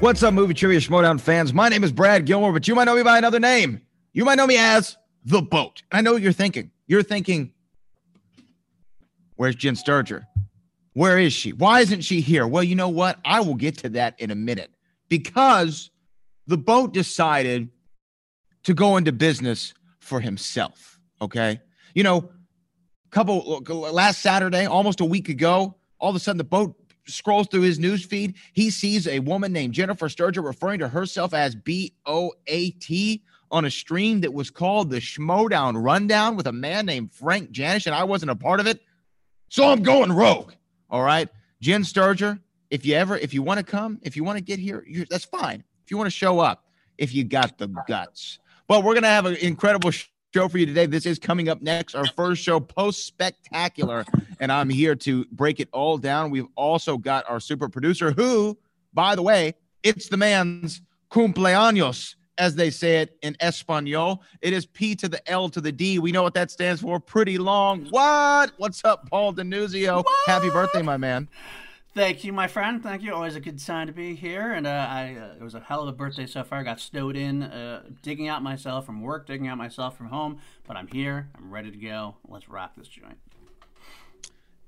What's up, movie trivia Schmoedown fans? My name is Brad Gilmore, but you might know me by another name. You might know me as The Boat. I know what you're thinking. You're thinking, where's Jen Sturger? Where is she? Why isn't she here? Well, you know what? I will get to that in a minute because The Boat decided to go into business for himself. Okay. You know, couple last Saturday, almost a week ago, all of a sudden the boat scrolls through his news feed, he sees a woman named Jennifer Sturger referring to herself as B O A T on a stream that was called the Schmoedown Rundown with a man named Frank Janish, and I wasn't a part of it. So I'm going rogue. All right. Jen Sturger, if you ever, if you want to come, if you want to get here, that's fine. If you want to show up, if you got the guts. But we're going to have an incredible show for you today. This is coming up next, our first show post spectacular, and I'm here to break it all down. We've also got our super producer, who, by the way, it's the man's cumpleaños, as they say it in Espanol. It is P to the L to the D. We know what that stands for. Pretty long. What? What's up, Paul Denuzio? Happy birthday, my man. Thank you, my friend. Thank you. Always a good time to be here. And uh, I, uh, it was a hell of a birthday so far. Got snowed in, uh, digging out myself from work, digging out myself from home. But I'm here. I'm ready to go. Let's rock this joint.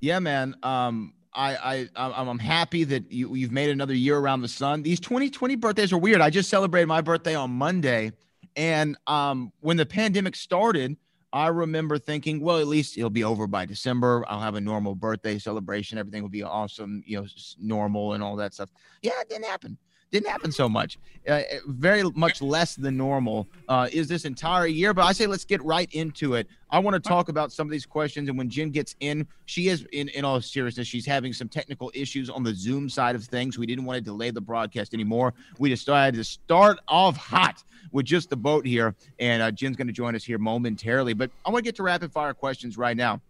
Yeah, man. Um, I, I, I'm happy that you, you've made another year around the sun. These 2020 birthdays are weird. I just celebrated my birthday on Monday, and um, when the pandemic started I remember thinking, well, at least it'll be over by December. I'll have a normal birthday celebration. Everything will be awesome, you know, normal and all that stuff. Yeah, it didn't happen. Didn't happen so much. Uh, uh, very much less than normal uh, is this entire year. But I say let's get right into it. I want to talk about some of these questions. And when Jen gets in, she is, in, in all seriousness, she's having some technical issues on the Zoom side of things. We didn't want to delay the broadcast anymore. We decided to start off hot with just the boat here. And uh, Jen's going to join us here momentarily. But I want to get to rapid fire questions right now.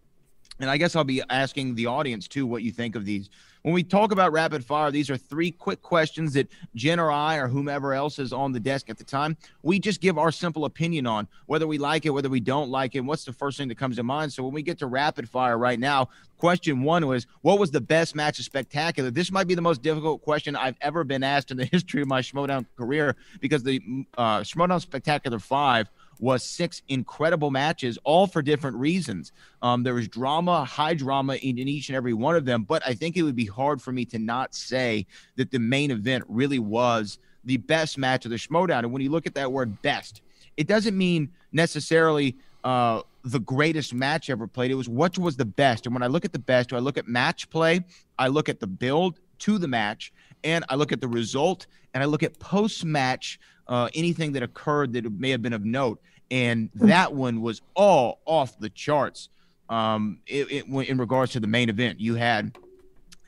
And I guess I'll be asking the audience too what you think of these. When we talk about rapid fire, these are three quick questions that Jen or I or whomever else is on the desk at the time, we just give our simple opinion on whether we like it, whether we don't like it, what's the first thing that comes to mind. So when we get to rapid fire right now, question one was, what was the best match of spectacular? This might be the most difficult question I've ever been asked in the history of my Schmoedown career because the uh, Schmoedown Spectacular 5 was six incredible matches, all for different reasons. Um, there was drama, high drama in, each and every one of them, but I think it would be hard for me to not say that the main event really was the best match of the Schmoedown. And when you look at that word best, it doesn't mean necessarily uh, the greatest match ever played. It was what was the best. And when I look at the best, I look at match play, I look at the build to the match, and I look at the result, and I look at post match uh, anything that occurred that may have been of note. And hmm. that one was all off the charts um, it, it, in regards to the main event. You had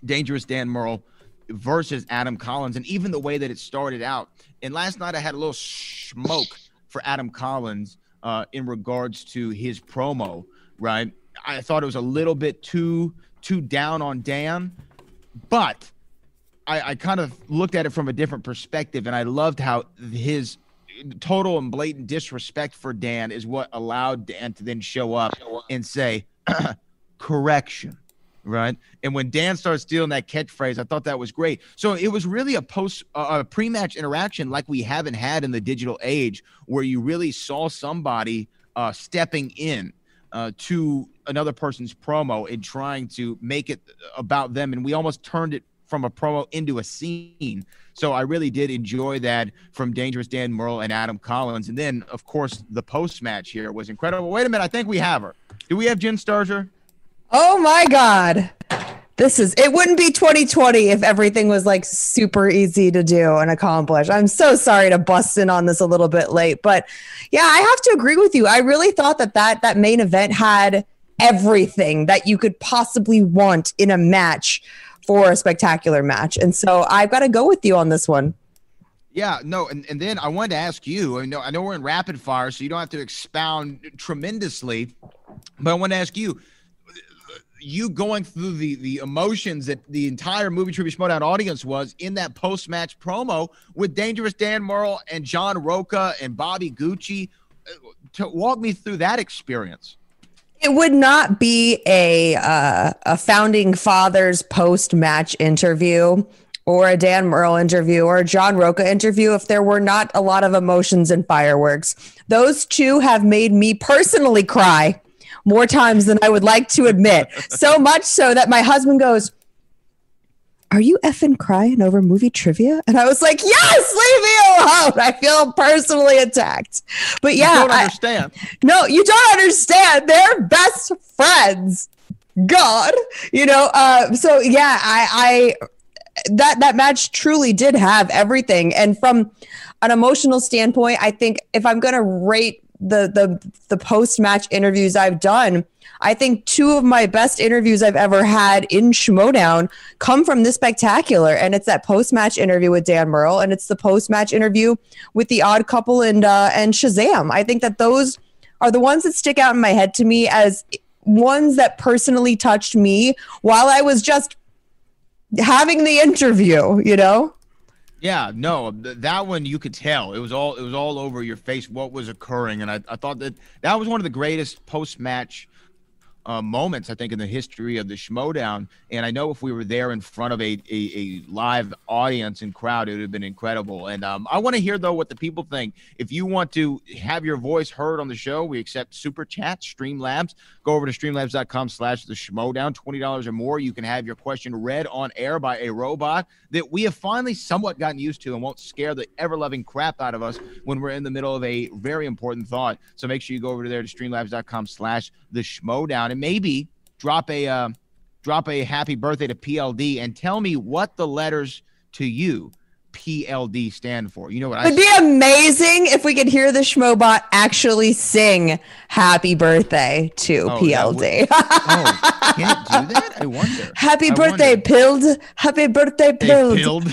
Dangerous Dan Murrell versus Adam Collins, and even the way that it started out. And last night I had a little smoke for Adam Collins uh, in regards to his promo. Right, I thought it was a little bit too too down on Dan, but I, I kind of looked at it from a different perspective, and I loved how his total and blatant disrespect for Dan is what allowed Dan to then show up and say, correction. Right. And when Dan starts stealing that catchphrase, I thought that was great. So it was really a post, uh, a pre match interaction like we haven't had in the digital age where you really saw somebody uh, stepping in uh, to another person's promo and trying to make it about them. And we almost turned it from a promo into a scene. So I really did enjoy that from Dangerous Dan Murrell and Adam Collins. And then, of course, the post match here was incredible. Wait a minute. I think we have her. Do we have Jen Sturger? Oh my God. This is it wouldn't be 2020 if everything was like super easy to do and accomplish. I'm so sorry to bust in on this a little bit late, but yeah, I have to agree with you. I really thought that that that main event had everything that you could possibly want in a match for a spectacular match. And so I've got to go with you on this one. Yeah, no, and, and then I wanted to ask you. I know I know we're in rapid fire, so you don't have to expound tremendously, but I want to ask you you going through the the emotions that the entire movie trivia Schmoedown audience was in that post match promo with Dangerous Dan Murrell and John Rocha and Bobby Gucci. Uh, to walk me through that experience. It would not be a uh, a founding fathers post match interview or a Dan Murrell interview or a John Rocha interview if there were not a lot of emotions and fireworks. Those two have made me personally cry more times than I would like to admit. so much so that my husband goes, Are you effing crying over movie trivia? And I was like, Yes, leave me alone. I feel personally attacked. But yeah, you don't understand. I, no, you don't understand. They're best friends. God, you know. Uh, so yeah, I, I that that match truly did have everything, and from an emotional standpoint, I think if I'm going to rate the the the post match interviews I've done, I think two of my best interviews I've ever had in Schmoedown come from this spectacular, and it's that post match interview with Dan Murrell, and it's the post match interview with the Odd Couple and uh, and Shazam. I think that those are the ones that stick out in my head to me as ones that personally touched me while I was just having the interview. You know. Yeah, no, that one you could tell it was all it was all over your face what was occurring, and I, I thought that that was one of the greatest post match uh, moments I think in the history of the Schmoedown. And I know if we were there in front of a, a, a live audience and crowd, it would have been incredible. And um, I want to hear though what the people think. If you want to have your voice heard on the show, we accept super chat, Streamlabs. Go over to streamlabs.com slash the Schmoedown. $20 or more. You can have your question read on air by a robot that we have finally somewhat gotten used to and won't scare the ever loving crap out of us when we're in the middle of a very important thought. So make sure you go over there to streamlabs.com slash the Schmoedown and maybe drop a uh, drop a happy birthday to PLD and tell me what the letters to you PLD stand for. You know what I It'd be amazing if we could hear the Schmobot actually sing happy birthday to oh, PLD. oh, can't do that? I wonder. Happy I birthday, wonder. Pilled. Happy birthday, Pilled. Hey, pilled.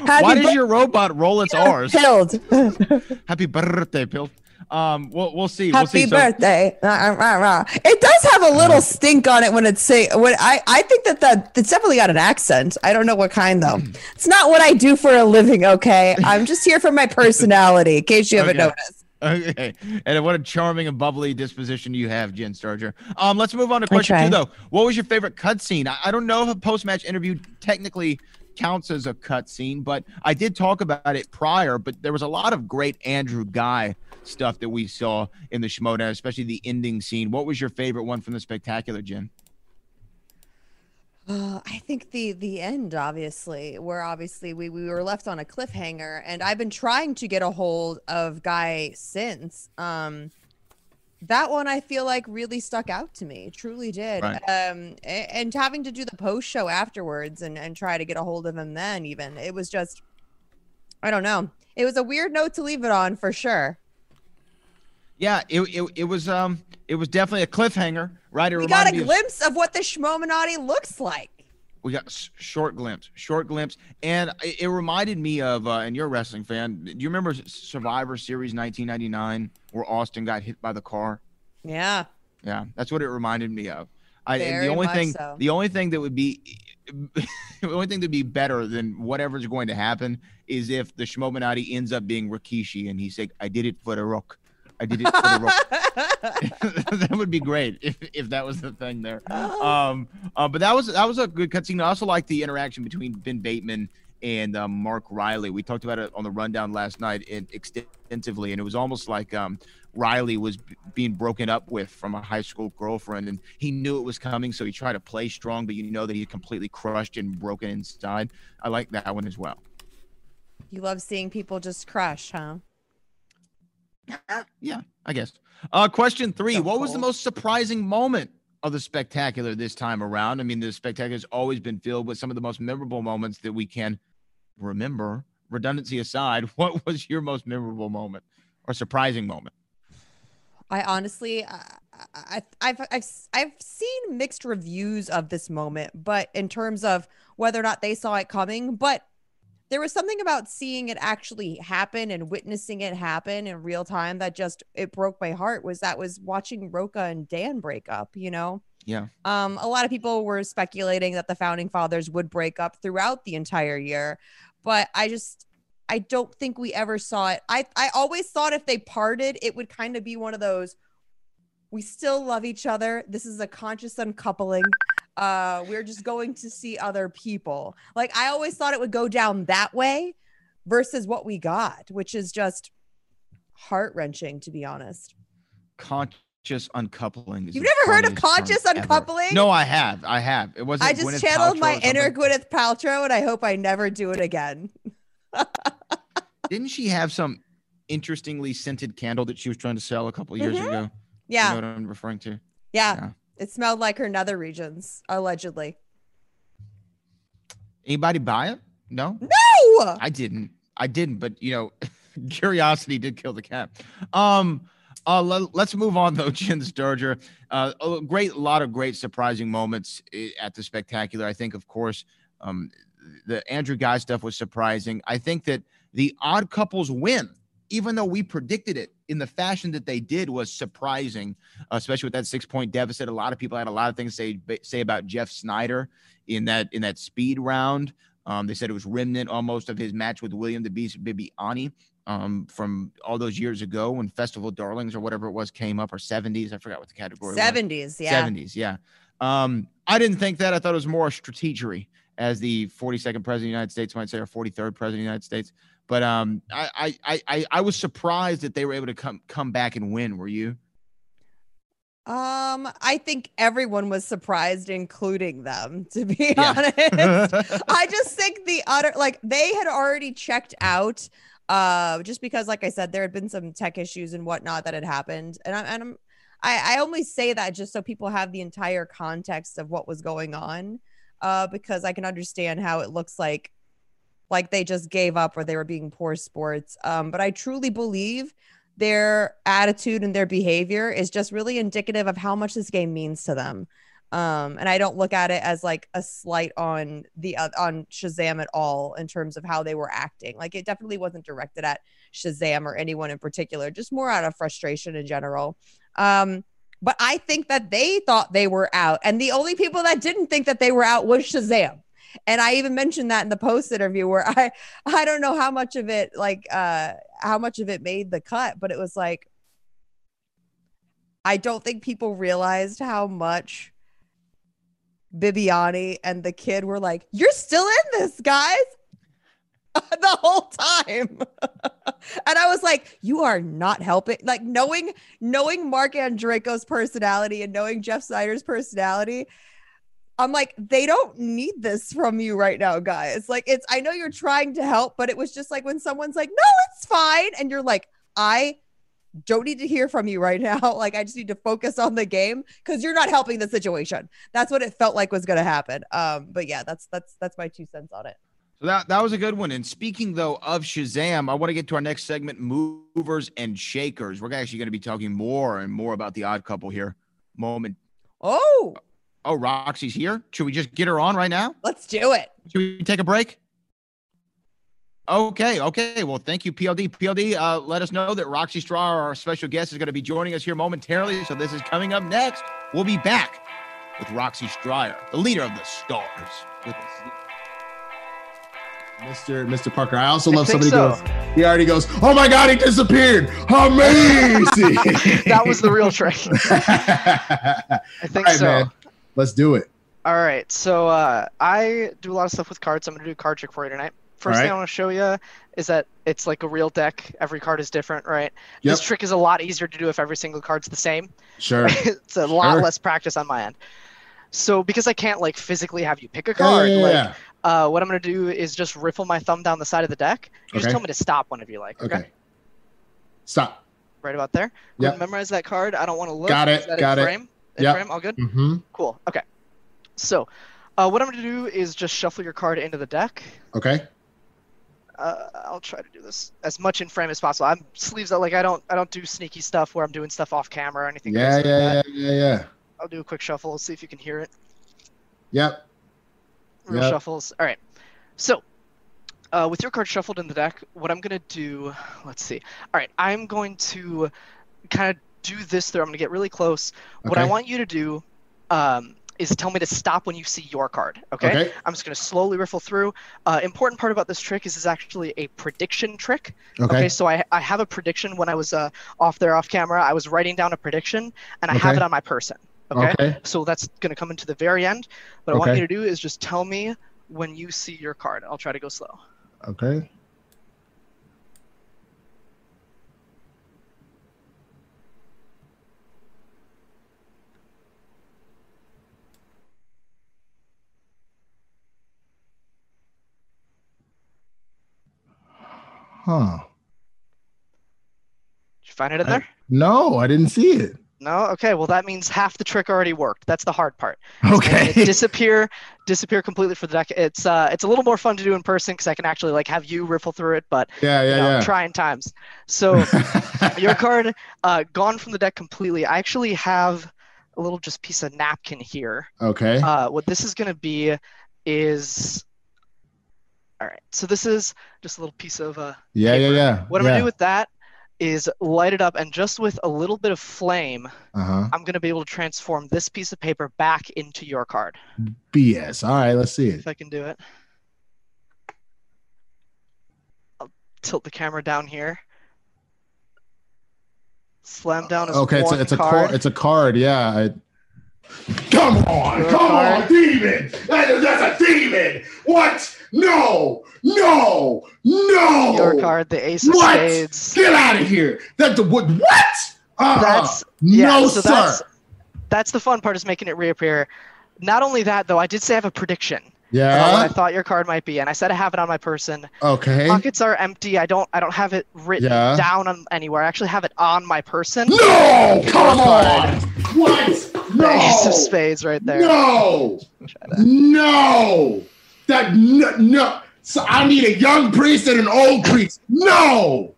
Why does your robot roll its R's? Pilled. happy birthday, Pilled. Um, we'll we'll see. Happy we'll see. birthday! It does have a little stink on it when it's say. When I I think that that it's definitely got an accent. I don't know what kind though. It's not what I do for a living. Okay, I'm just here for my personality. In case you haven't okay. noticed. Okay, and what a charming and bubbly disposition you have, Jen Sturger. Um, let's move on to question two though. What was your favorite cutscene? I, I don't know if a post match interview technically counts as a cutscene, but I did talk about it prior. But there was a lot of great Andrew Guy stuff that we saw in the Schmoedown, especially the ending scene. What was your favorite one from the spectacular, Jen? Uh, I think the the end, obviously, where obviously we, we were left on a cliffhanger, and I've been trying to get a hold of Guy since. Um, that one I feel like really stuck out to me, truly did. Right. Um, and, having to do the post show afterwards and and try to get a hold of him then, even it was just, I don't know, it was a weird note to leave it on for sure. Yeah, it, it, it was um it was definitely a cliffhanger, right? It we got a me of- glimpse of what the Schmominati looks like. We got short glimpse, short glimpse, and it, it reminded me of. Uh, and you're a wrestling fan. Do you remember Survivor Series 1999, where Austin got hit by the car? Yeah. Yeah, that's what it reminded me of. I, the only thing, so. the only thing that would be, the only thing that'd be better than whatever's going to happen is if the Schmominati ends up being Rikishi and he's like, "I did it for the Rock, I did it for the Rock." that would be great if, if that was the thing there. Um, uh, but that was that was a good cutscene. I also like the interaction between Ben Bateman and um, Mark Riley. We talked about it on the rundown last night and extensively, and it was almost like um, Riley was b- being broken up with from a high school girlfriend, and he knew it was coming, so he tried to play strong, but you know that he's completely crushed and broken inside. I like that one as well. you love seeing people just crush, huh? Yeah, I guess. Uh, question three: What was the most surprising moment of the spectacular this time around? I mean, the spectacular has always been filled with some of the most memorable moments that we can remember. Redundancy aside, what was your most memorable moment or surprising moment? I honestly, I, I, I've, I've, I've seen mixed reviews of this moment, but in terms of whether or not they saw it coming, but there was something about seeing it actually happen and witnessing it happen in real time that just it broke my heart. Was that was watching Rocha and Dan break up? You know, Yeah. um, a lot of people were speculating that the founding fathers would break up throughout the entire year, but I just I don't think we ever saw it. I I always thought if they parted, it would kind of be one of those we still love each other. This is a conscious uncoupling. Uh, we're just going to see other people. Like I always thought it would go down that way versus what we got, which is just heart wrenching, to be honest. Conscious uncoupling. You've never heard of conscious ever. uncoupling? No, I have. I have. It wasn't. I just Gwyneth channeled Paltrow my inner? Gwyneth Paltrow, and I hope I never do it again. Didn't she have some interestingly scented candle that she was trying to sell a couple years Mhm. ago? Yeah, You know what I'm referring to? yeah, Yeah. It smelled like her nether regions, allegedly. Anybody buy it? No. No, I didn't. I didn't, but you know, curiosity did kill the cat. Um, uh, le- let's move on though, Jen Sturger. Uh, a great, lot of great surprising moments at the spectacular. I think, of course, um, the Andrew Guy stuff was surprising. I think that the Odd Couples win, even though we predicted it in the fashion that they did, was surprising, especially with that six-point deficit. A lot of people had a lot of things to say say about Jeff Sneider in that in that speed round. Um, they said it was remnant almost of his match with William the Beast Bibbiani um, from all those years ago when Festival Darlings or whatever it was came up or 70s. I forgot what the category was. seventies, yeah. 70s, yeah. Um, I didn't think that. I thought it was more strategery, as the 42nd president of the United States might say, or 43rd president of the United States. But um, I, I, I, I, I was surprised that they were able to come come back and win. Were you? Um, I think everyone was surprised, including them, to be Yeah. honest. I just think the utter like they had already checked out. Uh, just because, like I said, there had been some tech issues and whatnot that had happened, and I'm and I'm I, I only say that just so people have the entire context of what was going on, uh, because I can understand how it looks like like they just gave up or they were being poor sports. Um, but I truly believe their attitude and their behavior is just really indicative of how much this game means to them. Um, and I don't look at it as like a slight on the uh, on Shazam at all in terms of how they were acting. Like it definitely wasn't directed at Shazam or anyone in particular, just more out of frustration in general. Um, but I think that they thought they were out, and the only people that didn't think that they were out was Shazam. And I even mentioned that in the post interview where I I don't know how much of it like uh how much of it made the cut, but it was like I don't think people realized how much Bibbiani and the kid were like, "You're still in this, guys." the whole time. and I was like, you are not helping. Like knowing knowing Marc Andreyko's personality and knowing Jeff Sneider's personality, I'm like, they don't need this from you right now, guys. Like it's I know you're trying to help, but it was just like when someone's like, "No, it's fine." And you're like, "I don't need to hear from you right now. Like I just need to focus on the game cuz you're not helping the situation." That's what it felt like was going to happen. Um but yeah, that's that's that's my two cents on it. So that that was a good one. And speaking though of Shazam, I want to get to our next segment, movers and shakers. We're actually going to be talking more and more about the Odd Couple here, moment Oh, Oh, Roxy's here. Should we just get her on right now? let's do it. Should we take a break? Okay, okay. Well, thank you, PLD. PLD, uh, let us know that Roxy Striar, our special guest, is going to be joining us here momentarily. So this is coming up next. We'll be back with Roxy Striar, the leader of the Stars. With us. Mr. Mr. Parker. I also love think somebody so. goes, he already goes, Oh my god, he disappeared. Amazing. that was the real trick. I I think right, so. man. Let's do it. All right. So uh, I do a lot of stuff with cards. I'm gonna do a card trick for you tonight. First thing. I want to show you is that it's like a real deck. Every card is different, right? Yep. This trick is a lot easier to do if every single card's the same. Sure. it's a lot less practice on my end. So because I can't like physically have you pick a Yeah, card, yeah, like uh, what I'm gonna do is just riffle my thumb down the side of the deck. You Okay. just tell me to stop whenever you like. Okay. Stop. Right about there. Go Yep. ahead and Memorize that card. I don't want to look. Got it. got it. frame? In Yep. frame. All good. Mm-hmm. Cool. Okay. So, uh, what I'm going to do is just shuffle your card into the deck. Okay. Uh, I'll try to do this as much in frame as possible. I'm sleeves out. Like I don't, I don't do sneaky stuff where I'm doing stuff off camera or anything. Yeah, crazy like yeah, yeah, yeah, yeah. I'll do a quick shuffle. Let's see if you can hear it. Yep. Real Yep. shuffles. All right. So, uh, with your card shuffled in the deck, what I'm gonna do, let's see. All right, I'm going to kind of do this through. I'm gonna get really close. What I want you to do um, is tell me to stop when you see your card. Okay. Okay. I'm just gonna slowly riffle through. Uh, important part about this trick is it's actually a prediction trick. Okay. so I, I have a prediction when I was uh, off there off camera. I was writing down a prediction and I have it on my person. Okay. Okay. So that's going to come into the very end. What I want you to do is just tell me when you see your card. I'll try to go slow. Okay. Huh. Did you find it in I- there? No, I didn't see it. No. Okay. Well, that means half the trick already worked. That's the hard part. Okay. it disappear, disappear completely for the deck. It's uh, it's a little more fun to do in person because I can actually like have you riffle through it, but yeah, you know, yeah, trying times. So your card uh, gone from the deck completely. I actually have a little just piece of napkin here. okay. Uh, what this is going to be is all right. So this is just a little piece of uh, yeah, yeah, paper. yeah. what I'm yeah. gonna do with that is light it up, and just with a little bit of flame, uh-huh. I'm gonna be able to transform this piece of paper back into your card. BS. All right, let's see it. If I can do it. I'll tilt the camera down here. Slam down as Okay, it's a, it's a card. card. It's a card. Yeah. I... Come on, Your come card. on, demon! That, that's a demon! What? No, no, no! Your card, the Ace of What? Spades. Get out of here! That the what? What? Uh-uh. That's yeah. no, so sir. that's that's the fun part is making it reappear. Not only that though, I did say I have a prediction about what I thought your card might be, and I said I have it on my person. Okay. Pockets are empty. I don't I don't have it written Yeah. down on anywhere. I actually have it on my person. No! Come on! What? The Ace of Spades right there. No! No! That no, no. So I need a young priest and an old priest. No!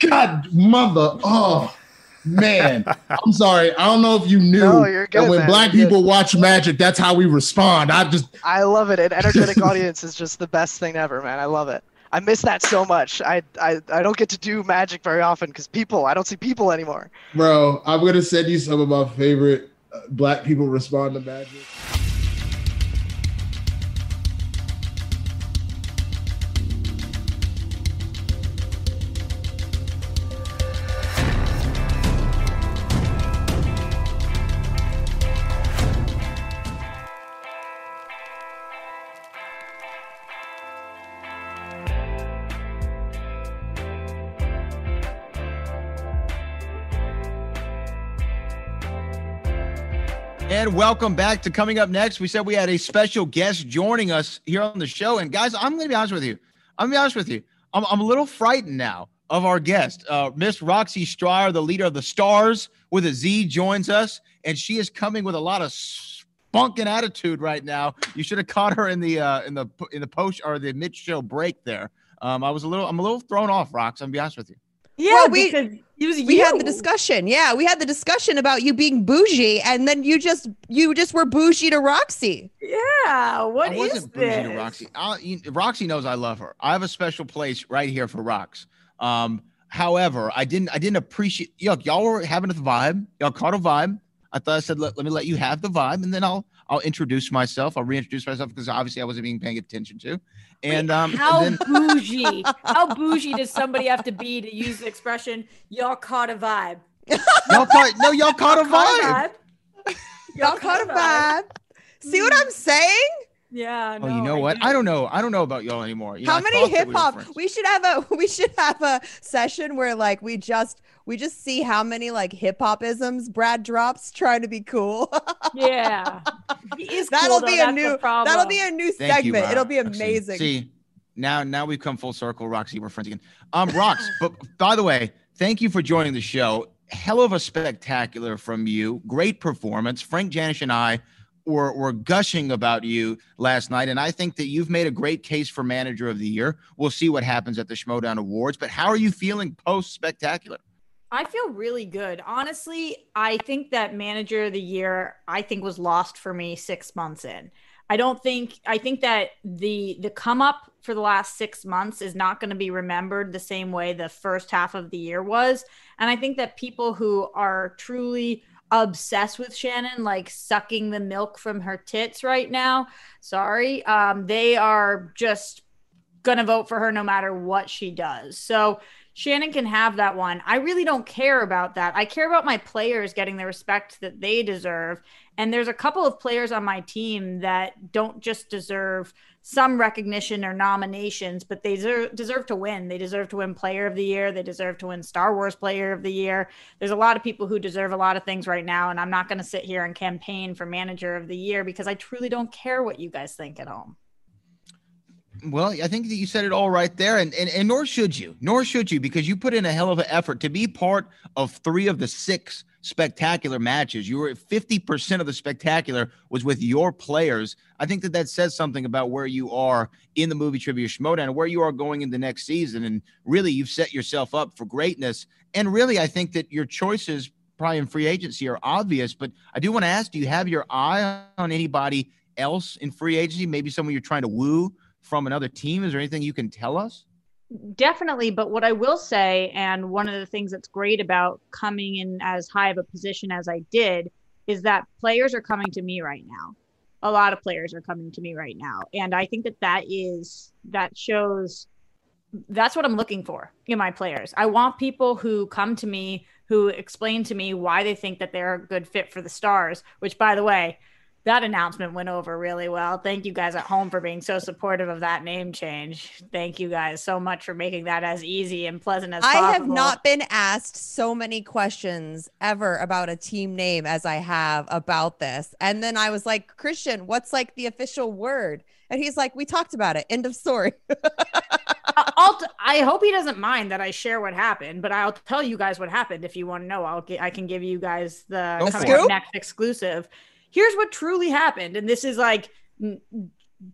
God, mother. Oh, man. I'm sorry. I don't know if you knew No, you're good, that when man. black You're good. people watch magic, that's how we respond. I just, I love it. An energetic audience is just the best thing ever, man. I love it. I miss that so much. I I, I don't get to do magic very often because people. I don't see people anymore. bro, I'm going to send you some of my favorite uh, black people respond to magic. And welcome back to coming up next. We said we had a special guest joining us here on the show. And guys, I'm going to be honest with you. I'm going to be honest with you. I'm, I'm a little frightened now of our guest. Uh, Miss Roxy Striar, the leader of the Stars with a Z, joins us. And she is coming with a lot of spunk and attitude right now. You should have caught her in the uh, in the in the post or the mid show break there. Um, I was a little I'm a little thrown off, Rox. I'm gonna be honest with you. Yeah, Well, we- because it was we had the discussion. Yeah, we had the discussion about you being bougie, and then you just you just were bougie to Roxy. Yeah, what I is wasn't bougie to Roxy. I, you, Roxy knows I love her. I have a special place right here for Rox. Um, however, I didn't I didn't appreciate look, y'all were having a vibe. Y'all caught a vibe. I thought I said let, let me let you have the vibe and then I'll I'll introduce myself. I'll reintroduce myself because obviously I wasn't being paying attention to. And Wait, um how and then, bougie? How bougie does somebody have to be to use the expression "y'all caught a vibe"? y'all caught no y'all caught a vibe. Y'all caught a vibe. See what I'm saying? Yeah. Oh, you know I what? do. I don't know. I don't know about y'all anymore. You How I many hip hop? friends. We should have a we should have a session where like we just we just see how many like hip hop isms Brad drops trying to be cool. Yeah. He is that'll cool, though, be a that's new that'll be a new Thank you, segment. It'll be amazing. See, now now we've come full circle, Roxy. We're friends again. Um, Rox, but by the way, thank you for joining the show. Hell of a spectacular from you. Great performance. Frank Janish and I were were gushing about you last night, and I think that you've made a great case for manager of the year. We'll see what happens at the Schmoedown Awards. But how are you feeling post spectacular? I feel really good. Honestly, I think that manager of the year I think was lost for me 6 months in. I don't think I think that the the come up for the last 6 months is not going to be remembered the same way the first half of the year was. And I think that people who are truly obsessed with Shannon like sucking the milk from her tits right now, sorry, um they are just going to vote for her no matter what she does. So Shannon can have that one. I really don't care about that. I care about my players getting the respect that they deserve. And there's a couple of players on my team that don't just deserve some recognition or nominations, but they deserve, deserve to win. They deserve to win Player of the Year. They deserve to win Star Wars Player of the Year. There's a lot of people who deserve a lot of things right now. And I'm not going to sit here and campaign for Manager of the Year because I truly don't care what you guys think at home. Well, I think that you said it all right there, and, and and nor should you, nor should you, because you put in a hell of an effort to be part of three of the six spectacular matches. You were fifty percent of the spectacular was with your players. I think that that says something about where you are in the movie trivia Schmoedown and where you are going in the next season. And really, you've set yourself up for greatness. And really, I think that your choices probably in free agency are obvious. But I do want to ask: Do you have your eye on anybody else in free agency? Maybe someone you're trying to woo from another team? Is there anything you can tell us? Definitely. But what I will say, and one of the things that's great about coming in as high of a position as I did, is that players are coming to me right now. A lot of players are coming to me right now. And I think that that is, that shows, that's what I'm looking for in my players. I want people who come to me, who explain to me why they think that they're a good fit for the stars, which, by the way, that announcement went over really well. Thank you guys at home for being so supportive of that name change. Thank you guys so much for making that as easy and pleasant as possible. I possible. have not been asked so many questions ever about a team name as I have about this. And then I was like, Christian, what's like the official word? And he's like, we talked about it. End of story. I'll t- I hope he doesn't mind that I share what happened, but I'll tell you guys what happened if you want to know. I'll get, I can give you guys the Go coming for up it. next exclusive. Here's what truly happened, and this is like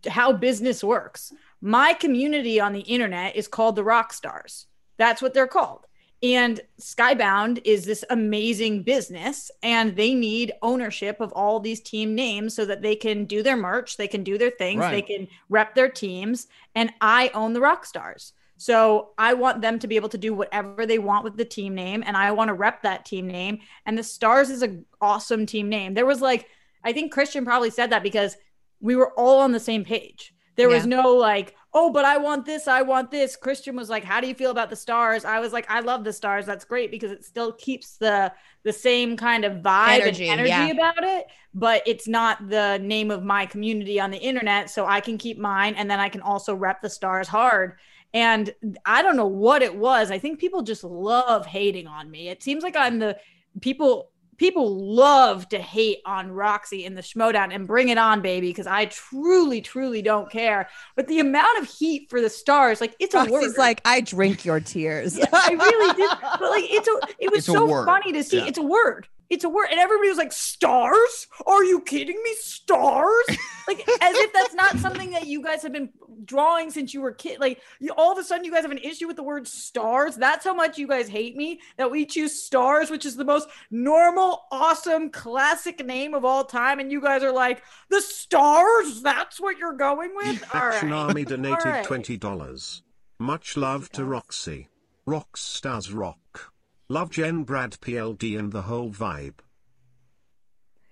how business works. My community on the internet is called the rock stars. That's what they're called. And Skybound is this amazing business, and they need ownership of all these team names so that they can do their merch, they can do their things, they can rep their teams. And I own the rock stars. So I want them to be able to do whatever they want with the team name, and I want to rep that team name. And the Stars is an awesome team name. There was like, I think Christian probably said that because we were all on the same page. There was Yeah. no like, oh, but I want this, I want this. Christian was like, how do you feel about the stars? I was like, I love the stars. That's great because it still keeps the the same kind of vibe Energy, and energy yeah. about it, but it's not the name of my community on the internet. So I can keep mine and then I can also rep the stars hard. And I don't know what it was. I think people just love hating on me. It seems like I'm the people people love to hate on Roxy in the Schmoedown and bring it on, baby, because I truly, truly don't care. But the amount of heat for the stars, like it's a word. Roxy's like, I drink your tears. I really did. But like it's a it was It's so funny to see. Yeah. It's a word. It's a word. And everybody was like, stars? Are you kidding me? Stars? like as if that's not something that you guys have been drawing since you were kid? Like you, all of a sudden you guys have an issue with the word stars. That's how much you guys hate me that we choose stars, which is the most normal, awesome, classic name of all time, and you guys are like the stars. That's what you're going with. All Action. Army donated All right. $20. Much love to Roxy. Rock stars rock. Love Jen Brad PLD and the whole vibe.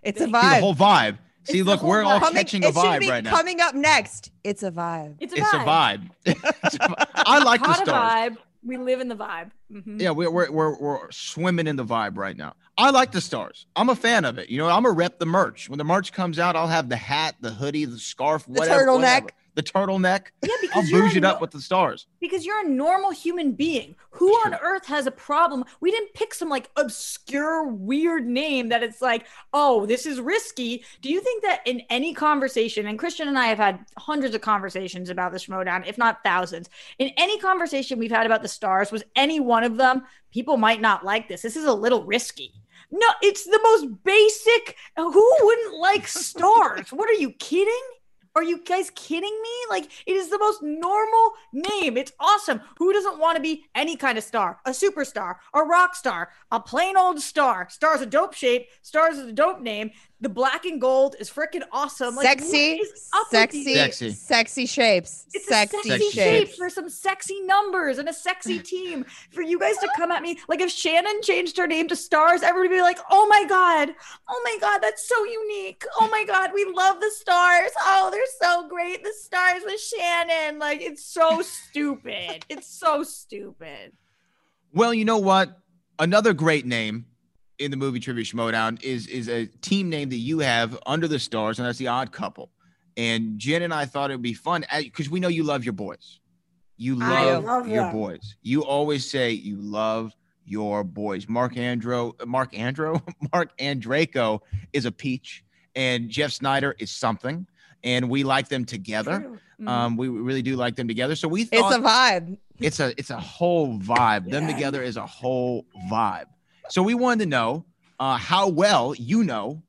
It's a vibe. See, the whole vibe. See, It's look, we're all vibe. Coming- catching a it should vibe be right now. Coming up next, it's a vibe. It's a It's vibe. vibe. It's a vibe. I like the Caught a stars. vibe. We live in the vibe. Mhm. Yeah, we're, we're, we're, we're swimming in the vibe right now. I like the stars. I'm a fan of it. You know, I'm a rep the merch. When the merch comes out, I'll have the hat, the hoodie, the scarf, whatever. The turtleneck. whatever. The turtleneck. Yeah, I'll because you're bouge it up with the stars. because you're a normal human being. Who That's on true. earth has a problem? We didn't pick some like obscure, weird name that it's like, oh, this is risky. Do you think that in any conversation, and Christian and I have had hundreds of conversations about the Schmoedown, if not thousands, in any conversation we've had about the stars, was any one of them, people might not like this. This is a little risky. No, it's the most basic. Who wouldn't like stars? what are you kidding? Are you guys kidding me? Like, it is the most normal name. It's awesome. Who doesn't want to be any kind of star? A superstar, a rock star, a plain old star. Star's a dope shape. Star's a dope name. The black and gold is freaking awesome. Like, sexy, what is up with sexy. Sexy. sexy shapes. It's sexy, a sexy, Sexy shape shapes. for some sexy numbers and a sexy team. For you guys to come at me like if Shannon changed her name to Stars, everybody would be like, "Oh my god, oh my god, that's so unique. Oh my god, we love the Stars. Oh, they're so great. The Stars with Shannon. Like it's so stupid. It's so stupid. Well, you know what? Another great name in the movie Trivia Schmoedown is is a team name that you have under the stars, and that's the Odd Couple. And Jen and I thought it would be fun because we know you love your boys. You love, love your them. boys. You always say you love your boys. Mark Andro, Mark Andro, Marc Andreyko is a peach, and Jeff Sneider is something. And we like them together. Mhm. Um, we really do like them together. So we thought It's a vibe. it's a it's a whole vibe. Them together is a whole vibe. So we wanted to know uh, how well you know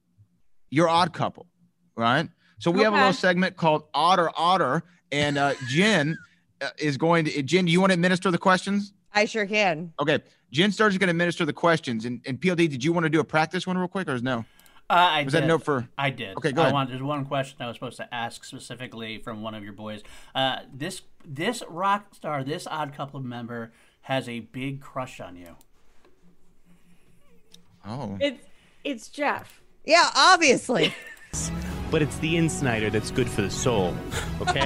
your odd couple, right? So we have a little segment called Otter Otter, and uh, Jen uh, is going to. Jen, do you want to administer the questions? I sure can. Okay, Jen Sturge is going to administer the questions. And, and PLD, did you want to do a practice one real quick, or is no? Uh, I Was did. that note for? I did. Okay, go I ahead. want, there's one question I was supposed to ask specifically from one of your boys. Uh, this this rock star, this odd couple member has a big crush on you. Oh, It's it's Jeff. Yeah, obviously. but it's the InSneider that's good for the soul. Okay?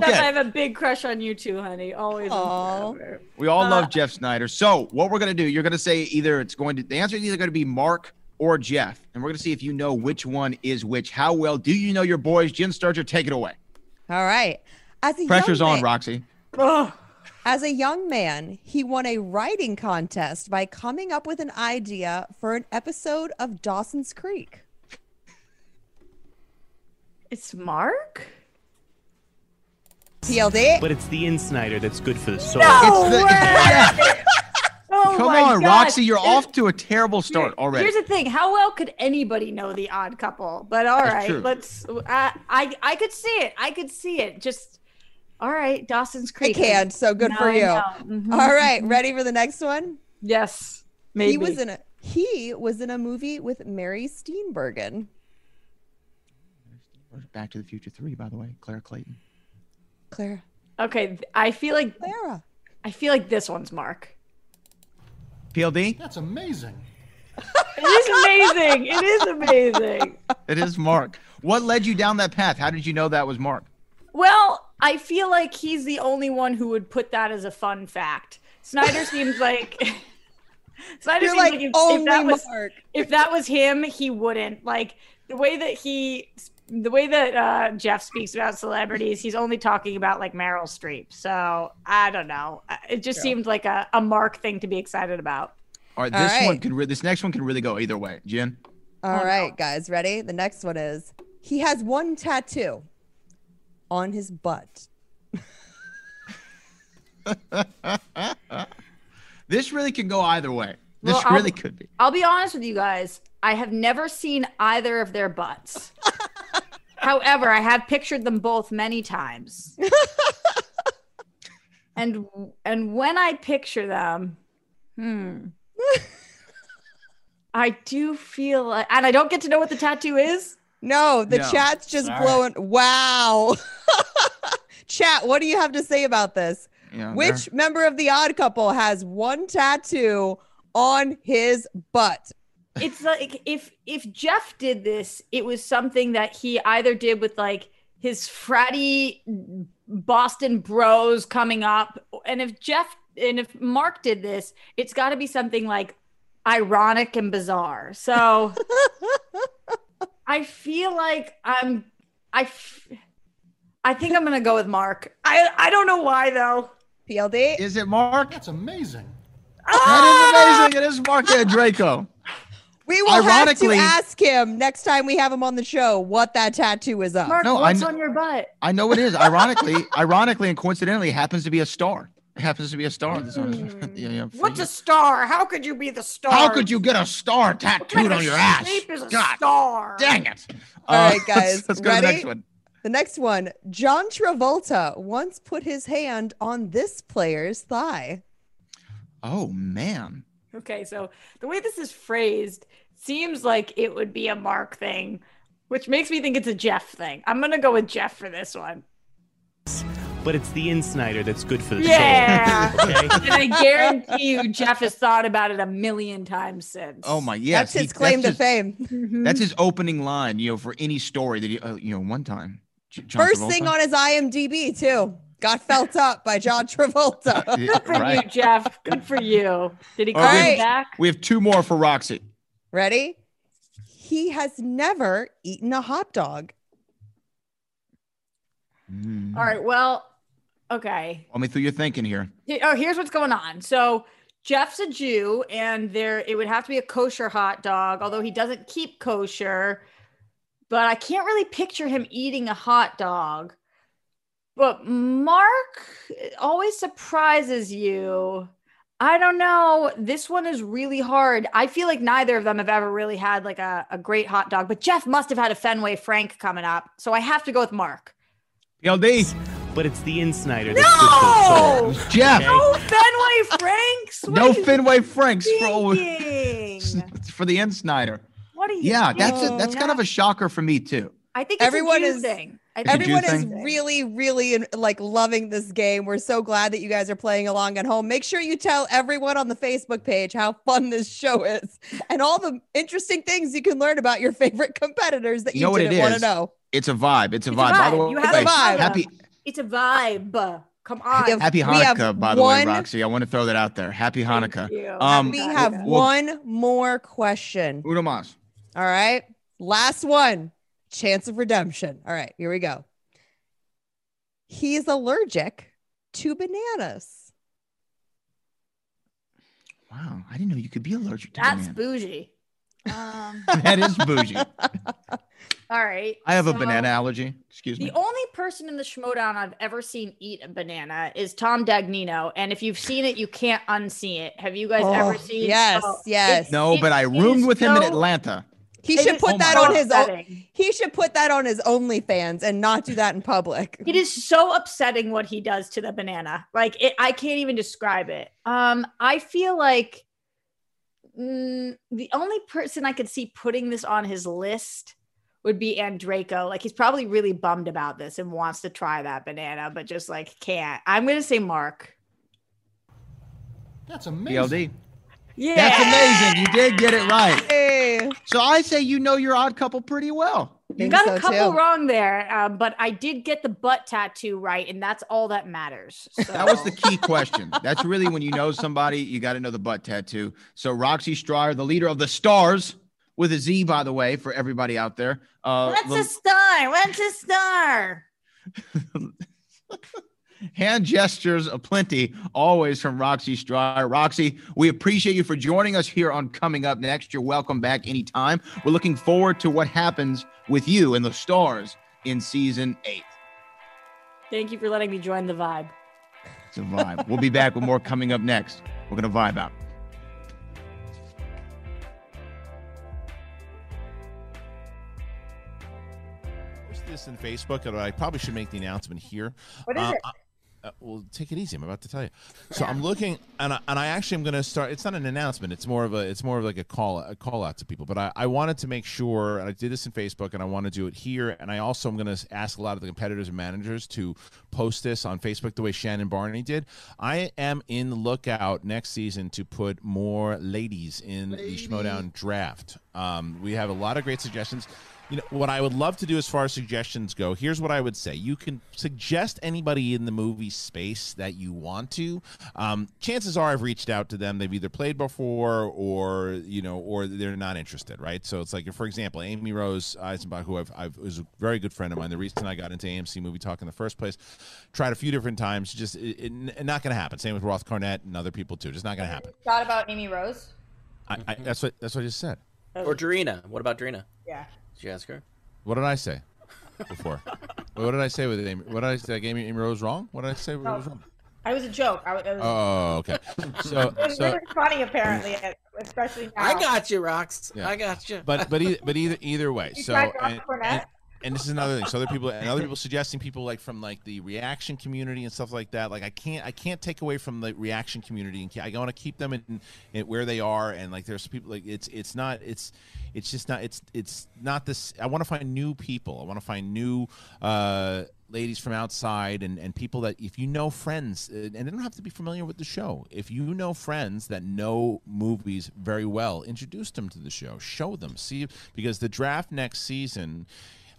Jeff, I have a big crush on you too, honey. Always. and We all Uh, love Jeff Sneider. So what we're gonna do? You're gonna say either it's going to the answer is either going to be Mark or Jeff, and we're gonna see if you know which one is which. How well do you know your boys? Jen Sturger, take it away. All right. As a Pressure's young on, man- Roxy. Ugh. As a young man, he won a writing contest by coming up with an idea for an episode of Dawson's Creek. It's Mark. PLD. but it's the InSneider that's good for the soul. No It's the- way! Oh Come on, God. Roxy, you're Here's- off to a terrible start Here- already. Here's the thing: how well could anybody know the Odd Couple? But all That's right, true. let's. I, I I could see it. I could see it. Just all right, Dawson's Creek. I Creek. can, so good Now for you. know. Mhm. All right, ready for the next one? Yes, maybe. He was in a he was in a movie with Mary Steenburgen. Back to the Future Three, by the way, Claire Clayton. Clara. okay. I feel like Clara. I feel like this one's Mark. PLD, That's amazing. It is amazing. it is amazing. it is Mark. What led you down that path? How did you know that was Mark? Well, I feel like he's the only one who would put that as a fun fact. Sneider seems like Sneider You're seems like, like, if, if only that was Mark. if that was him, he wouldn't like the way that he the way that uh, Jeff speaks about celebrities. He's only talking about like Meryl Streep. So I don't know. Uh, It just seemed like a, a Mark thing to be excited about. All right, All this one right. could re- this next one can really go either way. Jen, All Oh, right, no. guys, ready? The next one is he has one tattoo on his butt. this really can go either way. This Well, really could be. I'll be honest with you guys. I have never seen either of their butts. However, I have pictured them both many times. and and when I picture them, hmm. I do feel like, and I don't get to know what the tattoo is. No, the No. chat's just Sorry. blowing. Wow. Chat, what do you have to say about this? Yeah, Which member of the odd couple has one tattoo on his butt? It's like if if Jeff did this, it was something that he either did with like his fratty Boston bros coming up, and if Jeff and if Marc did this, it's got to be something like ironic and bizarre. So I feel like I'm I f- I think I'm gonna go with Marc. I I don't know why though. PLD. Is it Marc? That's amazing. That is amazing. It is Marc Andreyko. We will have to ask him next time we have him on the show what that tattoo is of. Marc, No, what's kn- on your butt? I know it is. Ironically, ironically and coincidentally, it happens to be a star. It happens to be a star. That's on his- yeah, yeah, What's you. a star? How could you be the star? How could you get a star What kind tattooed of on your ass? shape is a God star? dang it. All Uh, right, guys. Let's, let's go to the next one. The next one. John Travolta once put his hand on this player's thigh. Oh man. Okay, so the way this is phrased seems like it would be a Marc thing, which makes me think it's a Jeff thing. I'm gonna go with Jeff for this one. But it's the InSneider that's good for the Yeah. soul. Okay? And I guarantee you, Jeff has thought about it a million times since. Oh my yes. That's his he- claim to his- fame. That's his opening line, you know, for any story that he, uh, you know, one time. J- John First thing on his IMDb, too. Got felt up by John Travolta. Good for you. Jeff. Good for you. Did he All call right. back? We have two more for Roxy. Ready? He has never eaten a hot dog. Mm. All right. Well, okay. Walk me through your thinking here. Oh, here's what's going on. So Jeff's a Jew, and there it would have to be a kosher hot dog, although he doesn't keep kosher. But I can't really picture him eating a hot dog. But Marc always surprises you. I don't know. This one is really hard. I feel like neither of them have ever really had like a, a great hot dog, but Jeff must have had a Fenway Frank coming up. So I have to go with Marc. PLD. But it's the InSneider that's good for the soul. Jeff. No Fenway Franks. What No Fenway Franks for, for the InSneider. What are you? Yeah, that's a, that's kind of a shocker for me too. I think it's Everyone a is- thing. I think Everyone is really, really in- like loving this game. We're so glad that you guys are playing along at home. Make sure you tell everyone on the Facebook page how fun this show is and all the interesting things you can learn about your favorite competitors that You you, know what it didn't want to know. It's a vibe. It's a It's a vibe. By the way, You have a vibe. happy it's a vibe. Come on. have- Happy Hanukkah, by the one- way, Roxy. I want to throw that out there. Happy Hanukkah. you. Um, We have Hanukkah. well- one more question. Uno mas. All right. Last one. Chance of redemption. All right. Here we go. He's allergic to bananas. Wow, I didn't know you could be allergic to That's banana. bougie. Um, that is bougie. all right. I have a banana allergy. Excuse me. The only person in the Schmoedown I've ever seen eat a banana is Tom Dagnino, and if you've seen it, you can't unsee it. Have you guys Oh, ever seen? yes, oh, yes. it- No, it but I roomed with him in Atlanta. He it should put Oh that on his own. upsetting. He should put that on his OnlyFans and not do that in public. It is so upsetting what he does to the banana. Like it, I can't even describe it. Um, I feel like mm, the only person I could see putting this on his list would be Andreyko. Like he's probably really bummed about this and wants to try that banana, but just like can't. I'm gonna say Marc. That's amazing. PLD. Yeah, That's amazing. You did get it right. Hey, So I say you know your odd couple pretty well. You got so a couple too. wrong there, uh, but I did get the butt tattoo right, and that's all that matters. So. That was the key question. That's really when you know somebody, you got to know the butt tattoo. So Roxy Striar, the leader of the Stars, with a Z, by the way, for everybody out there. Uh, What's the- a star? What's a star? hand gestures aplenty always from Roxy Striar. Roxy, we appreciate you for joining us here on Coming Up Next. You're welcome back anytime. We're looking forward to what happens with you and the Stars in season eight. Thank you for letting me join the vibe. It's a vibe. we'll be back with more coming up next. We're going to vibe out. posted this in Facebook, and I probably should make the announcement here. What is Uh, it? Uh, well, take it easy. I'm about to tell you. So I'm looking, and I, and I actually am going to start. It's not an announcement. It's more of a. It's more of like a call a call out to people. But I, I wanted to make sure, and I did this in Facebook, and I want to do it here. And I also am going to ask a lot of the competitors and managers to post this on Facebook the way Shannon Barney did. I am in the lookout next season to put more ladies in the Schmoedown draft. Um, we have a lot of great suggestions. You know what I would love to do as far as suggestions go. Here's what I would say: you can suggest anybody in the movie space that you want to. Um, chances are, I've reached out to them. They've either played before, or you know, or they're not interested. Right? So it's like, for example, Amy Rose Eisenbach, who I've, I've was a very good friend of mine. The reason I got into AMC Movie Talk in the first place, tried a few different times. Just it, it, not going to happen. Same with Roth Cornet and other people too. Just not going to happen. Thought about Amy Rose? I, I, that's what that's what I just said. Or Drina. What about Drina? Yeah. Did you ask her? What did I say before? what did I say with Amy? What did I say? I gave Amy Rose wrong. What did I say? was oh, wrong? I was a joke. I, was- it was, Oh, okay. So, it was so, really funny, apparently, especially now. I got you, Rox. Yeah. I got you. but but either, but either either way. You So and, and, and this is another thing. So other people and other people suggesting people like from like the reaction community and stuff like that. Like I can't I can't take away from the reaction community and I want to keep them in, in where they are. And like there's people like it's it's not it's it's just not it's it's not this. I want to find new people. I want to find new. uh ladies from outside and, and people that if you know friends uh, and they don't have to be familiar with the show if you know friends that know movies very well introduce them to the show show them see because the draft next season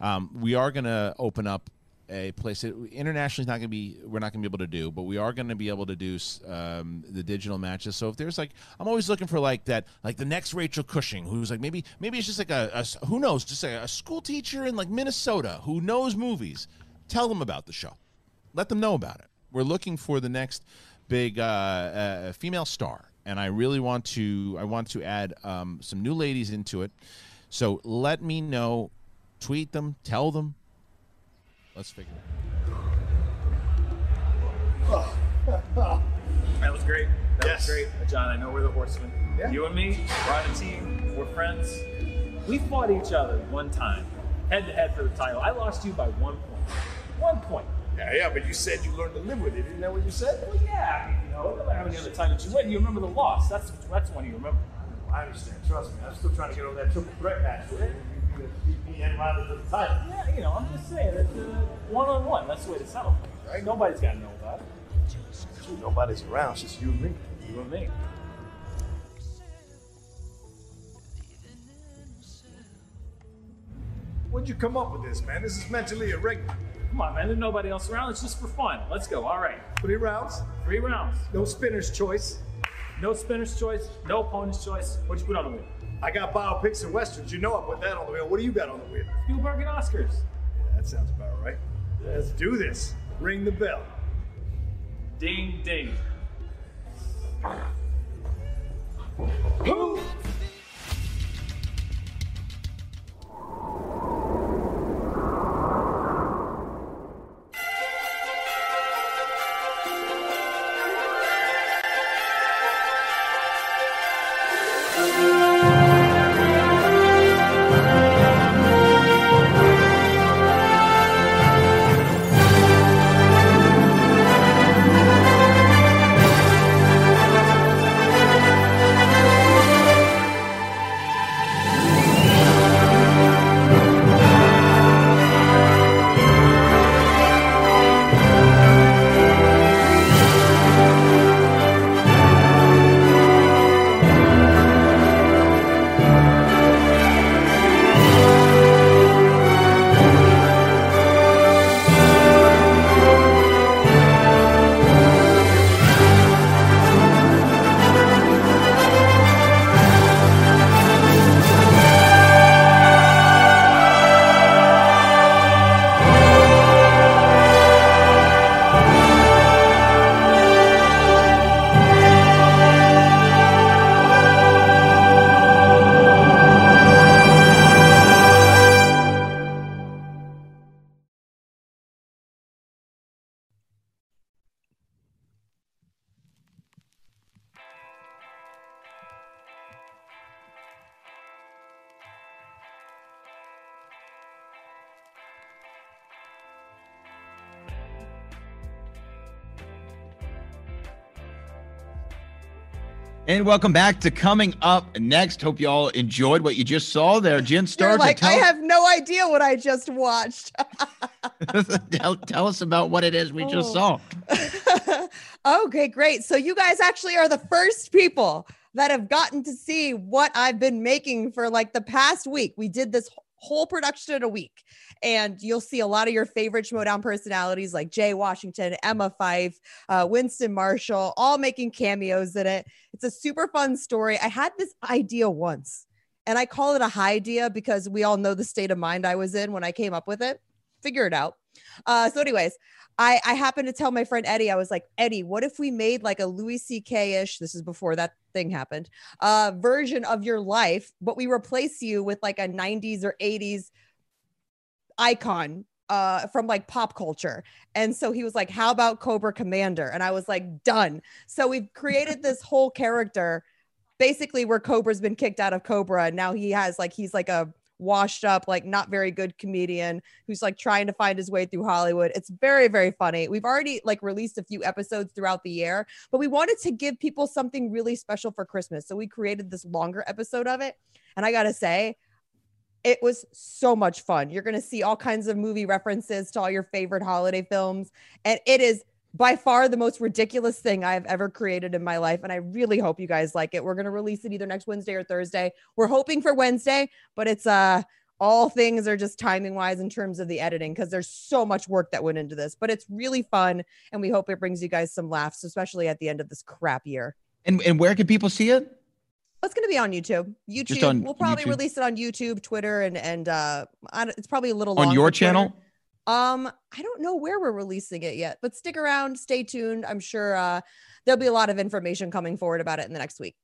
um, we are going to open up a place that internationally is not going to be we're not going to be able to do but we are going to be able to do um, the digital matches. So if there's like i'm always looking for like that like the next rachel cushing who's like maybe maybe it's just like a, a who knows just a school teacher in like minnesota who knows movies. Tell them about the show. Let them know about it. We're looking for the next big uh, uh, female star and i really want to i want to add um, some new ladies into it. So let me know tweet them tell them let's figure it That was great. That Yes. was great. John, I know we're the horsemen. You and me, we're on a team. We're friends. We fought each other one time, head to head for the title. I lost you by one point. One point. Yeah, yeah, but you said you learned to live with it. Isn't that what you said? Well, yeah, I mean, you know, no matter how many other titles you win, you remember the loss. That's that's one you remember. I understand. Trust me. I'm still trying to get over that triple threat match with you. And to the title. Yeah, you know, I'm just saying, it's one on one. That's the way to settle things, right? Nobody's got to know about it. Shoot, nobody's around. It's just you and me. You and me. When'd you come up with this, man? This is mentally irregular. Come on, man. There's nobody else around. It's just for fun. Let's go. All right. Three rounds. Three rounds. No spinner's choice. No spinner's choice. No opponent's choice. What'd you put on the wheel? I got biopics and westerns. You know I put that on the wheel. What do you got on the wheel? Spielberg and Oscars. Yeah, that sounds about right. Let's do this. Ring the bell. Ding, ding. Who? And welcome back to coming up next. Hope you all enjoyed what you just saw there. Jen Starr, like, tell, I have no idea what I just watched. tell, tell us about what it is we just Oh. saw. okay, great. So you guys actually are the first people that have gotten to see what I've been making for like the past week. We did this whole production in a week. And you'll see a lot of your favorite Schmoedown personalities like Jay Washington, Emma Fife, uh, Winston Marshall, all making cameos in it. It's a super fun story. I had this idea once, and I call it a high idea because we all know the state of mind I was in when I came up with it. Figure it out. Uh, so, anyways, I, I happened to tell my friend Eddie, I was like, Eddie, what if we made like a Louis C.K. ish? This is before that thing happened. Uh, version of your life, but we replace you with like a 90s or 80s icon uh from like pop culture. And so he was like how about cobra commander? And i was like done. So we've created this whole character. Basically where cobra's been kicked out of cobra and now he has like he's like a washed up like not very good comedian who's like trying to find his way through hollywood it's very very funny we've already like released a few episodes throughout the year but we wanted to give people something really special for christmas so we created this longer episode of it and i gotta say it was so much fun. You're going to see all kinds of movie references to all your favorite holiday films. And it is by far the most ridiculous thing I've ever created in my life. And I really hope you guys like it. We're going to release it either next Wednesday or Thursday. We're hoping for Wednesday, but it's uh all things are just timing wise in terms of the editing because there's so much work that went into this, but it's really fun. And we hope it brings you guys some laughs, especially at the end of this crap year. And, and where can people see it? It's going to be on YouTube. YouTube. on we'll probably YouTube? release it on YouTube, Twitter, and and uh, it's probably a little On your channel. Twitter. Um, I don't know where we're releasing it yet, but stick around, stay tuned. I'm sure uh, there'll be a lot of information coming forward about it in the next week.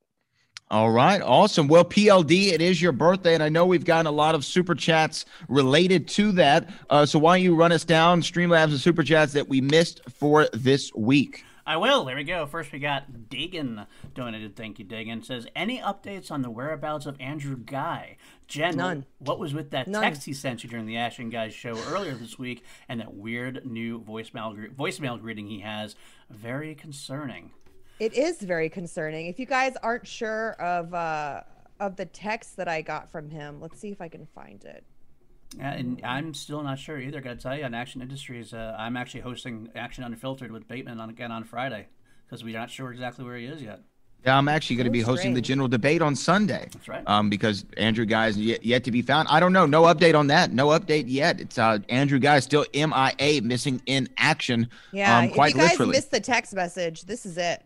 All right, awesome. Well, PLD, it is your birthday, and I know we've gotten a lot of super chats related to that. Uh, so why don't you run us down Streamlabs and super chats that we missed for this week? I will. There we go. First, we got Dagan donated. Thank you, Dagan. Says any updates on the whereabouts of Andrew Guy? Jen, None. what was with that None. text he sent you during the Ashton Guys show earlier this week, and that weird new voicemail voicemail greeting he has? Very concerning. It is very concerning. If you guys aren't sure of uh, of the text that I got from him, let's see if I can find it. Yeah, and I'm still not sure either. Got to tell you, on Action Industries, uh, I'm actually hosting Action Unfiltered with Bateman on, again on Friday because we're not sure exactly where he is yet. Yeah, I'm actually going to be So hosting the general debate on Sunday. That's right. Um, because Andrew Guy is yet, yet to be found. I don't know. No update on that. No update yet. It's uh, Andrew Guy is still MIA, missing in action. Yeah, um, if you guys literally. missed the text message, this is it.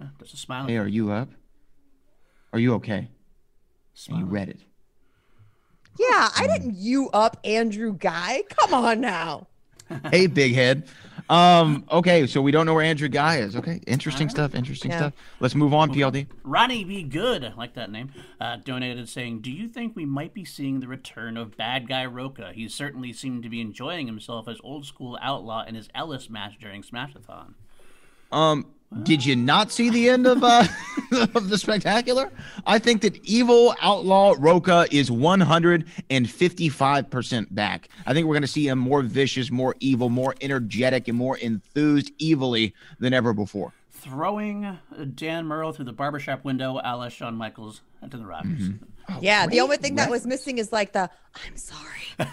Uh, a smile. Hey, are you up? Are you okay? And you read it. Yeah, I didn't you up Andrew Guy. Come on now. hey, big head. Um, okay, so we don't know where Andrew Guy is. Okay, interesting stuff. Interesting Yeah. stuff. Let's move on, PLD. Ronnie Be Good, I like that name, uh, donated saying, Do you think we might be seeing the return of Bad Guy Rocha? He certainly seemed to be enjoying himself as old school outlaw in his Ellis match during Smashathon. Um, did you not see the end of uh of the spectacular? I think that evil outlaw Rocha is 155% back. I think we're going to see him more vicious, more evil, more energetic, and more enthused evilly than ever before. Throwing uh, Dan Murrell through the barbershop window, a la Shawn Michaels into the Rockies. yeah, the only thing that was missing is like the I'm sorry.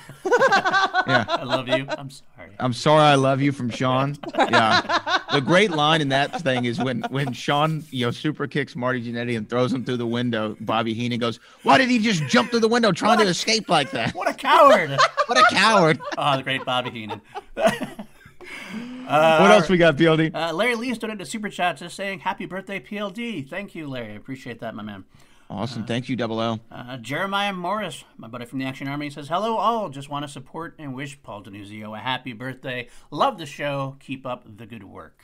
Yeah. I love you. I'm sorry. I'm sorry, I love you from Shawn. Yeah, the great line in that thing is when when Shawn you know super kicks Marty Jannetty and throws him through the window. Bobby Heenan goes, "Why did he just jump through the window trying to escape like that? What a coward! What a coward!" oh, the great Bobby Heenan. what else we got, PLD? Uh, Larry Lee's donated a super chat just saying, Happy birthday, PLD. Thank you, Larry. I appreciate that, my man. Awesome, thank you, Double O. Uh, Jeremiah Morris, my buddy from the Action Army, says, Hello, all. Just want to support and wish Paul Denuzio a happy birthday. Love the show. Keep up the good work.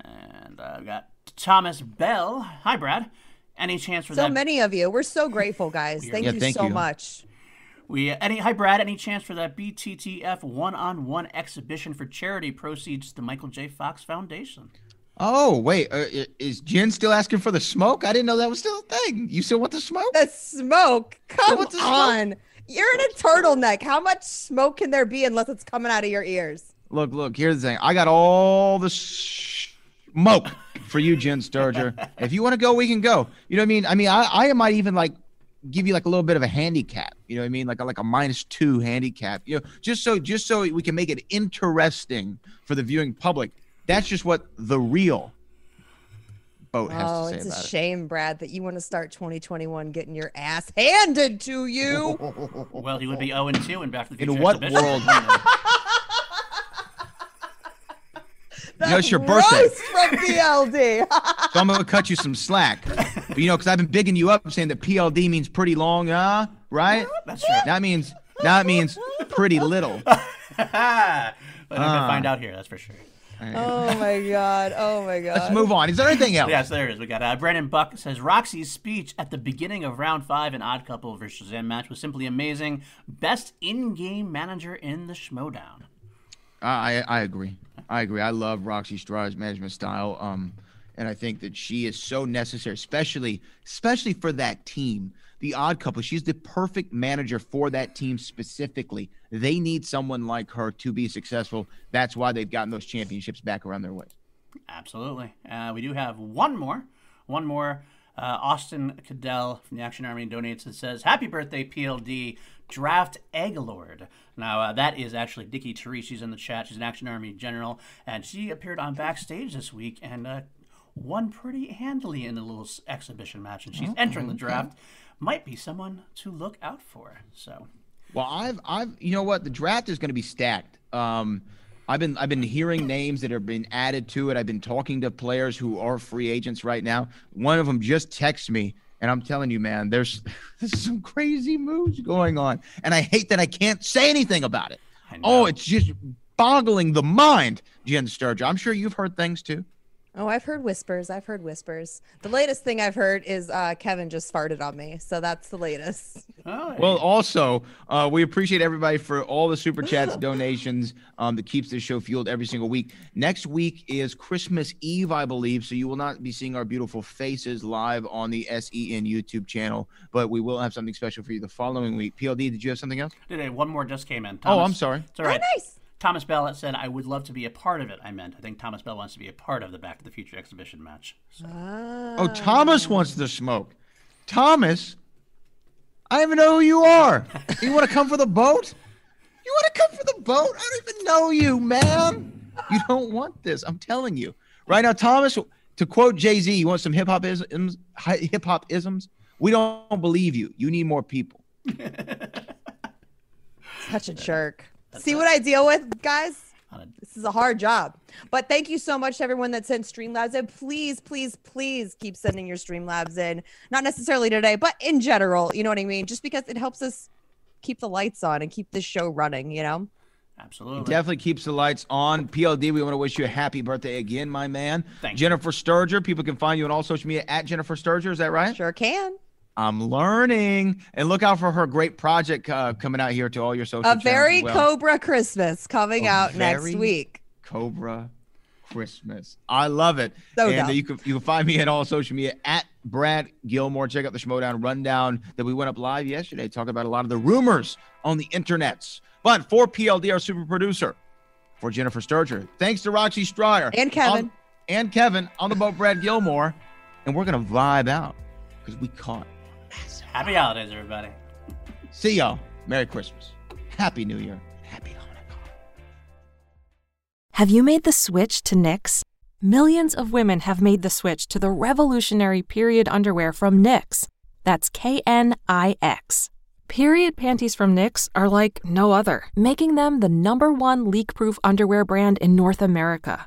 And uh, I've got Thomas Bell. Hi, Brad. Any chance for So that? many of you. We're so grateful, guys. Thank Yeah, you thank so you. much. We uh, any hi Brad. Any chance for that BTTF one-on-one exhibition for charity proceeds to Michael J. Fox Foundation? Oh wait, uh, is Jen still asking for the smoke? I didn't know that was still a thing. You still want the smoke? The smoke. Come the smoke? on. You're in a turtleneck. How much smoke can there be unless it's coming out of your ears? Look, look. Here's the thing. I got all the smoke for you, Jen Sturger. if you want to go, we can go. You know what I mean? I mean, I, I might even like give you like a little bit of a handicap. You know what I mean? Like a, like a minus two handicap. You know, just so just so we can make it interesting for the viewing public. That's just what the real boat has Oh, to say Oh, it's a about it. shame, Brad, that you want to start 2021 getting your ass handed to you. Well, he would be 0 and 2 in Back to the In Future. what exhibition. world? You know, it's your birthday. From BLD. So I'm gonna cut you some slack. But, you know, because I've been bigging you up, saying that PLD means pretty long, uh, right? That's right. That means now it means pretty little. but I'm Ah. gonna find out here. That's for sure. Oh my god. Oh my god. Let's move on. Is there anything else? Yes, there is. We got uh, Brandon Buck says Roxy's speech at the beginning of round five in Odd Couple versus Shazam match was simply amazing. Best in-game manager in the Schmoedown. I I agree. I agree. I love Roxy Striar's management style. Um, and I think that she is so necessary, especially especially for that team. The odd couple. She's the perfect manager for that team specifically. They need someone like her to be successful. That's why they've gotten those championships back around their way. Absolutely. Uh, we do have one more. One more. Uh, Austin Cadell from the Action Army donates and says, Happy birthday, PLD. Draft Egglord. Now, uh, that is actually Dickie Therese. She's in the chat. She's an Action Army general. And she appeared on backstage this week and uh, won pretty handily in a little exhibition match. And she's entering the draft. Might be someone to look out for. So, Well, I've I've you know what the draft is going to be stacked. Um, I've been I've been hearing names that have been added to it. I've been talking to players who are free agents right now. One of them just texted me, and I'm telling you, man, there's there's some crazy moves going on, and I hate that I can't say anything about it. Oh, it's just boggling the mind, Jen Sturger. I'm sure you've heard things too. Oh, I've heard whispers. I've heard whispers. The latest thing I've heard is uh, Kevin just farted on me. So that's the latest. Well, also, uh, we appreciate everybody for all the super chats, donations um, that keeps this show fueled every single week. Next week is Christmas Eve, I believe, so you will not be seeing our beautiful faces live on the SEN YouTube channel, but we will have something special for you the following week. PLD, did you have something else? Today, one more just came in. Oh, I'm sorry. It's all right. Thomas Bell said, I would love to be a part of it. I meant, I think Thomas Bell wants to be a part of the Back to the Future exhibition match. Oh, Thomas wants to smoke. Thomas, I don't even know who you are. You want to come for the boat? You want to come for the boat? I don't even know you, man. You don't want this. I'm telling you. Right now, Thomas, to quote Jay Z, you want some hip hop isms? Hip hop isms? We don't believe you. You need more people. Such a jerk. See what I deal with, guys? This is a hard job. But thank you so much to everyone that sent Streamlabs in. Please, please, please keep sending your Streamlabs in. Not necessarily today, but in general. You know what I mean? Just because it helps us keep the lights on and keep this show running, you know? It Absolutely. definitely keeps the lights on. PLD, we want to wish you a happy birthday again, my man. Thank you. Jennifer Sturger. People can find you on all social media at Jennifer Sturger. Is that right? Sure can. I'm learning. And look out for her great project uh, coming out here to all your social A very well. Cobra Christmas coming A out next week. Cobra Christmas. I love it. So and uh, dumb. you can you can find me at all social media at Brad Gilmore. Check out the Schmoedown rundown that we went up live yesterday, talking about a lot of the rumors on the internets. But for PLD, our super producer, for Jennifer Sturger, thanks to Roxy Striar And Kevin. on- and Kevin on the boat, Brad Gilmore, and we're gonna vibe out because we caught. Happy holidays, everybody. See y'all. Merry Christmas. Happy New Year. Happy Hanukkah. Have you made the switch to Knix? Millions of women have made the switch to the revolutionary period underwear from Knix. That's K N I X. Period panties from Knix are like no other, making them the number one leak proof underwear brand in North America.